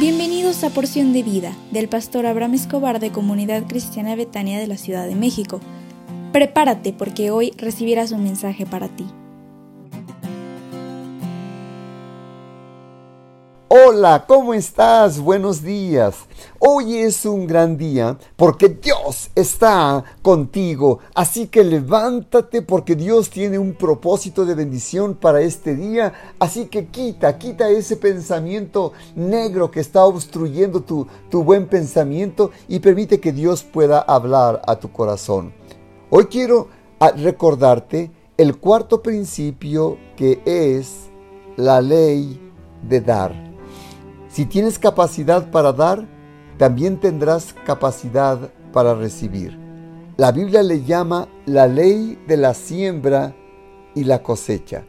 Bienvenidos a Porción de Vida del pastor Abraham Escobar de Comunidad Cristiana Betania de la Ciudad de México. Prepárate porque hoy recibirás un mensaje para ti. Hola, ¿cómo estás? Buenos días. Hoy es un gran día porque Dios está contigo. Así que levántate porque Dios tiene un propósito de bendición para este día. Así que quita, quita ese pensamiento negro que está obstruyendo tu, tu buen pensamiento y permite que Dios pueda hablar a tu corazón. Hoy quiero ah, recordarte el cuarto principio que es la ley de dar. Si tienes capacidad para dar, también tendrás capacidad para recibir. La Biblia le llama la ley de la siembra y la cosecha.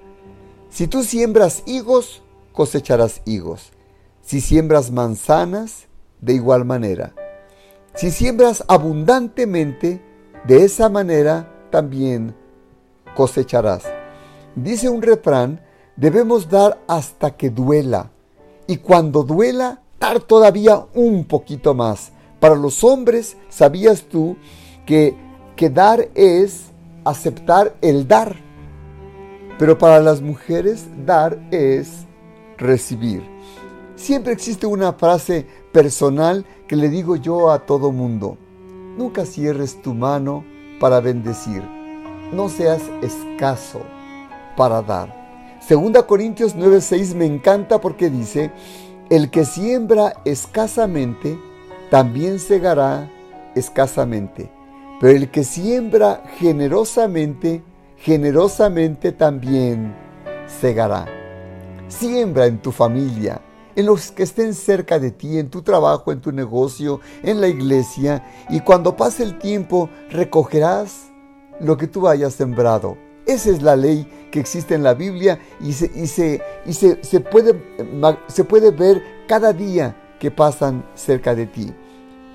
Si tú siembras higos, cosecharás higos. Si siembras manzanas, de igual manera. Si siembras abundantemente, de esa manera también cosecharás. Dice un refrán, debemos dar hasta que duela y cuando duela, dar todavía un poquito más. Para los hombres, ¿sabías tú que, dar es aceptar el dar? Pero para las mujeres, dar es recibir. Siempre existe una frase personal que le digo yo a todo mundo. Nunca cierres tu mano para bendecir. No seas escaso para dar. Segunda Corintios 9:6 me encanta porque dice, el que siembra escasamente, también segará escasamente. Pero el que siembra generosamente, generosamente también segará. Siembra en tu familia, en los que estén cerca de ti, en tu trabajo, en tu negocio, en la iglesia, y cuando pase el tiempo recogerás lo que tú hayas sembrado. Esa es la ley que existe en la Biblia y se, y se, y se, se, puede, se puede ver cada día que pasan cerca de ti.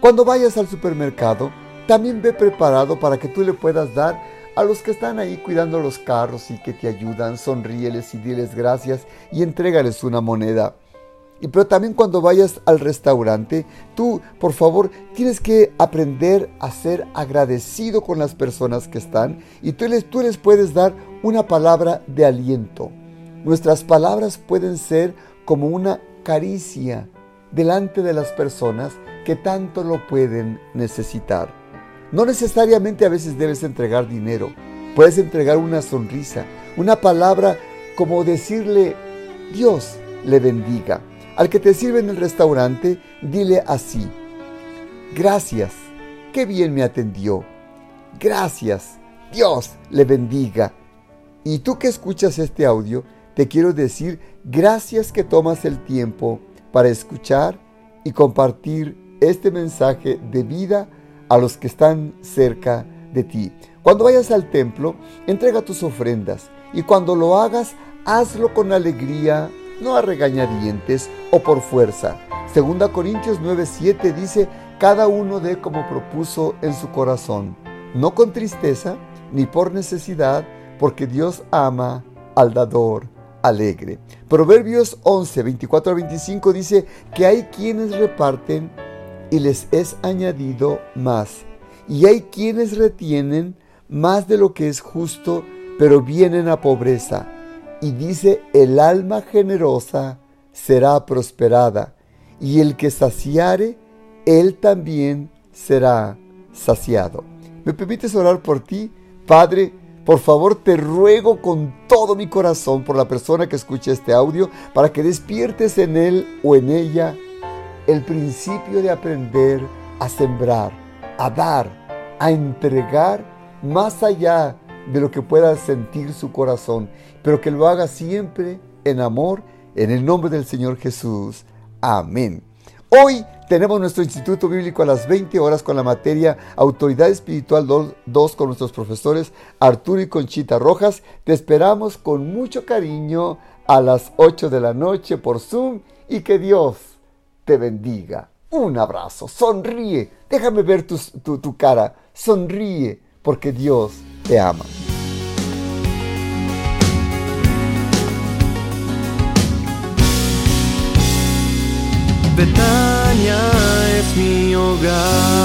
Cuando vayas al supermercado, también ve preparado para que tú le puedas dar a los que están ahí cuidando los carros y que te ayudan, sonríeles y diles gracias y entrégales una moneda. Y pero también cuando vayas al restaurante, tú, por favor, tienes que aprender a ser agradecido con las personas que están y tú les, tú les puedes dar una palabra de aliento. Nuestras palabras pueden ser como una caricia delante de las personas que tanto lo pueden necesitar. No necesariamente a veces debes entregar dinero, puedes entregar una sonrisa, una palabra como decirle Dios le bendiga. Al que te sirve en el restaurante, dile así, gracias, qué bien me atendió, gracias, Dios le bendiga. Y tú que escuchas este audio, te quiero decir gracias que tomas el tiempo para escuchar y compartir este mensaje de vida a los que están cerca de ti. Cuando vayas al templo, entrega tus ofrendas y cuando lo hagas, hazlo con alegría no a regañadientes o por fuerza. Segunda Corintios 9:7 dice, cada uno dé como propuso en su corazón, no con tristeza ni por necesidad, porque Dios ama al dador alegre. Proverbios 11, 24 a 25 dice que hay quienes reparten y les es añadido más, y hay quienes retienen más de lo que es justo, pero vienen a pobreza y dice, el alma generosa será prosperada, y el que saciare, él también será saciado. ¿Me permites orar por ti? Padre, por favor te ruego con todo mi corazón por la persona que escucha este audio, para que despiertes en él o en ella el principio de aprender a sembrar, a dar, a entregar más allá de lo que pueda sentir su corazón, pero que lo haga siempre en amor, en el nombre del Señor Jesús. Amén. Hoy tenemos nuestro Instituto Bíblico a las 20 horas con la materia Autoridad Espiritual 2 con nuestros profesores Arturo y Conchita Rojas. Te esperamos con mucho cariño a las 8 de la noche por Zoom y que Dios te bendiga. Un abrazo, sonríe, déjame ver tu, tu cara, sonríe porque Dios te ama. Es mi hogar.